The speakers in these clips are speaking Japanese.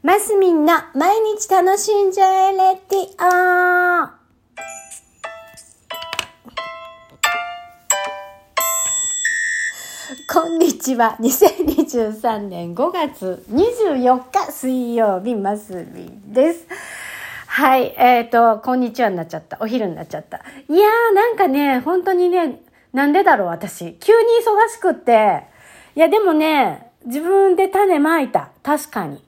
マスミンの毎日楽しんじゃえレディオこんにちは。2023年5月24日水曜日、マスミンです。はい、えっ、ー、と、こんにちはになっちゃった。お昼になっちゃった。いやー、なんかね、本当にね、なんでだろう、私。急に忙しくって。いや、でもね、自分で種まいた。確かに。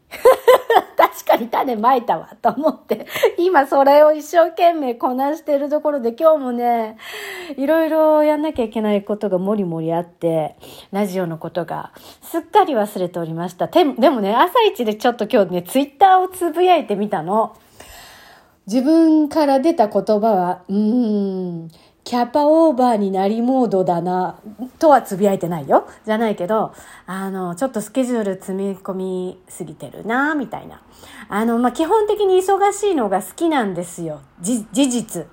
確かに種まいたわ、と思って。今それを一生懸命こなしてるところで今日もね、いろいろやんなきゃいけないことがもりもりあって、ラジオのことがすっかり忘れておりました。でもね、朝一でちょっと今日ね、ツイッターをつぶやいてみたの。自分から出た言葉は、うーん、キャパオーバーになりモードだな、とはつぶやいてないよ。じゃないけど、あの、ちょっとスケジュール積み込みすぎてるな、みたいな。あの、まあ、基本的に忙しいのが好きなんですよ。じ、事実。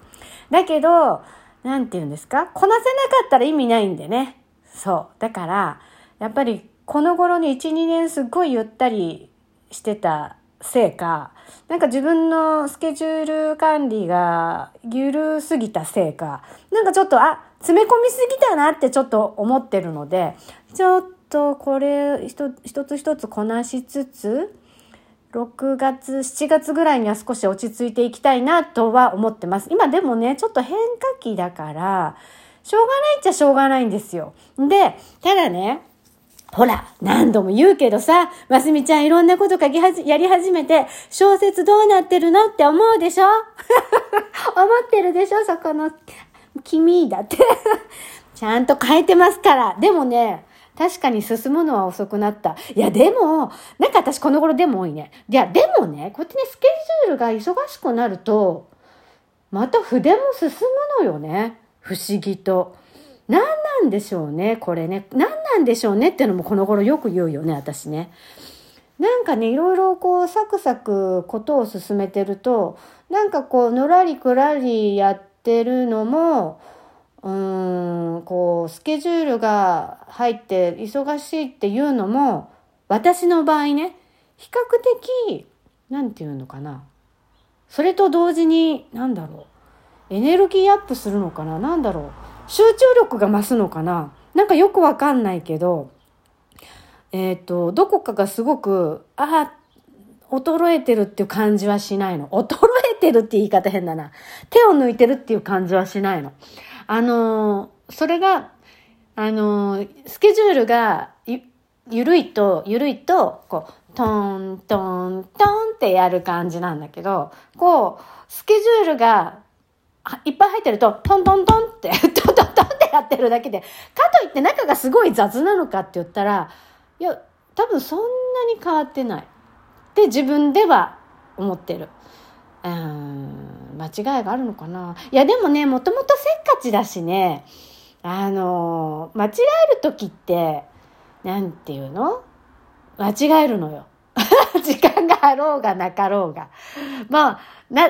だけど、なんて言うんですか？こなせなかったら意味ないんでね。そう。だから、やっぱり、この頃に1、2年すっごいゆったりしてたせいか、なんか自分のスケジュール管理が緩すぎたせいか、なんかちょっと、あ、詰め込みすぎたなってちょっと思ってるので、ちょっとこれ一つ一つこなしつつ、6月、7月ぐらいには少し落ち着いていきたいなとは思ってます。今でもね、ちょっと変化期だから、しょうがないっちゃしょうがないんですよ。で、ただね、ほら、何度も言うけどさ、ますみちゃんいろんなこと書きはじ、やり始めて、小説どうなってるのって思うでしょ？思ってるでしょ？そこの、君だって。ちゃんと変えてますから。でもね、確かに進むのは遅くなった。いや、でも、なんか私この頃でも多いね。いや、でもね、こってね、スケジュールが忙しくなると、また筆も進むのよね。不思議と。何なんでしょうね、これね。何なんでしょうねっていうのもこの頃よく言うよね、私ね。なんかね、いろいろこう、サクサクことを進めてると、なんかこう、のらりくらりやってるのも、うーん、こう、スケジュールが入って忙しいっていうのも、私の場合ね、比較的、なんていうのかな。それと同時に、なんだろう。エネルギーアップするのかななんだろう。集中力が増すのかななんかよくわかんないけど、えっ、と、どこかがすごく、ああ、衰えてるっていう感じはしないの。衰えてるって言い方変だな。手を抜いてるっていう感じはしないの。あのー、それが、あのー、スケジュールがゆ、ゆるいと、ゆるいと、こう、トントントンってやる感じなんだけど、こう、スケジュールがいっぱい入ってると、トントントンって、トントントンってやってるだけで、かといって中がすごい雑なのかって言ったら、いや、多分そんなに変わってない。って自分では思ってる。うん、間違いがあるのかないや、でもね、もともとせっかちだしね、あの間違える時って、なんていうの？間違えるのよ。時間があろうがなかろうが。まあ、な、あ、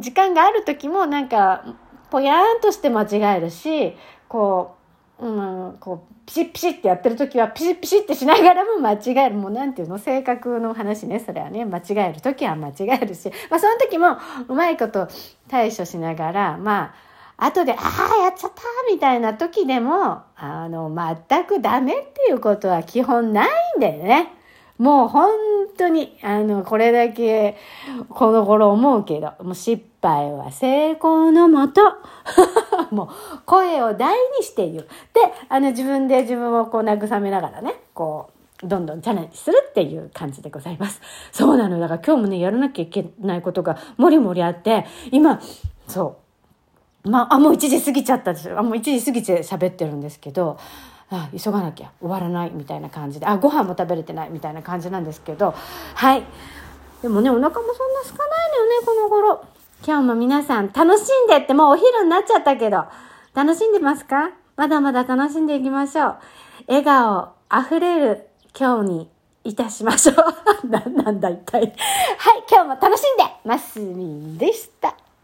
時間がある時もなんか、ぽやーんとして間違えるし、こう、うん、こう、ピシッピシッってやってる時はピシッピシッってしながらも間違える。もうなんていうの？性格の話ね。それはね。間違える時は間違えるし。まあその時もうまいこと対処しながら、まあ、後で、ああ、やっちゃったみたいな時でも、あの、全くダメっていうことは基本ないんだよね。もう本当に、あの、これだけ、この頃思うけど、もう失敗は成功のもと。もう、声を大にして言う。で、あの、自分で自分をこう慰めながらね、こう、どんどんチャレンジするっていう感じでございます。そうなの。だから今日もね、やらなきゃいけないことがもりもりあって、今、そう。まあ、あ、もう1時過ぎちゃったでしょ。あ、もう1時過ぎて喋ってるんですけど、あ急がなきゃ終わらないみたいな感じであご飯も食べれてないみたいな感じなんですけどはい。でもねお腹もそんな空かないのよねこの頃。今日も皆さん楽しんでってもうお昼になっちゃったけど。楽しんでますか？まだまだ楽しんでいきましょう。笑顔あふれる今日にいたしましょう。ななんだ一体。はい今日も楽しんでます。みでした。